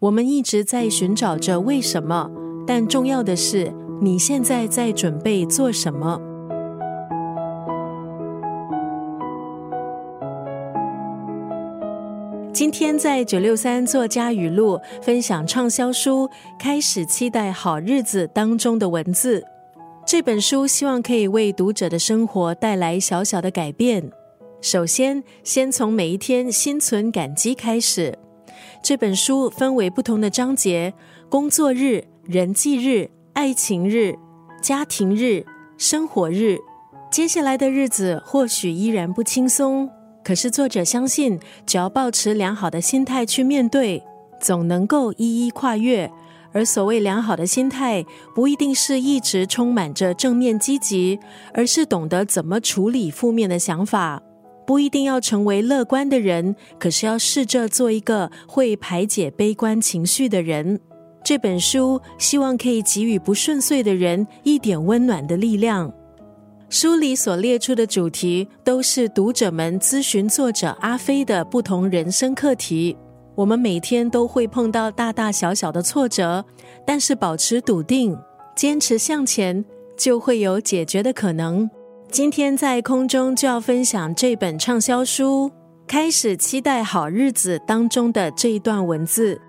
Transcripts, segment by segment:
我们一直在寻找着为什么，但重要的是你现在在准备做什么。今天在九六三作家语录分享畅销书《开始期待好日子》当中的文字。这本书希望可以为读者的生活带来小小的改变。首先，先从每一天心存感激开始。这本书分为不同的章节：工作日、人际日、爱情日、家庭日、生活日。接下来的日子或许依然不轻松，可是作者相信，只要保持良好的心态去面对，总能够一一跨越。而所谓良好的心态，不一定是一直充满着正面积极，而是懂得怎么处理负面的想法。不一定要成为乐观的人，可是要试着做一个会排解悲观情绪的人。这本书希望可以给予不顺遂的人一点温暖的力量。书里所列出的主题都是读者们咨询作者阿飞的不同人生课题。我们每天都会碰到大大小小的挫折，但是保持笃定，坚持向前，就会有解决的可能。今天在空中就要分享这本畅销书《开始期待好日子》当中的这一段文字：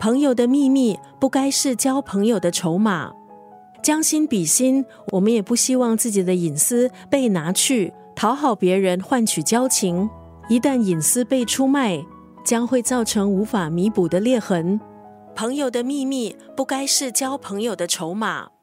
朋友的秘密不该是交朋友的筹码。将心比心，我们也不希望自己的隐私被拿去讨好别人，换取交情。一旦隐私被出卖，将会造成无法弥补的裂痕。朋友的秘密不该是交朋友的筹码。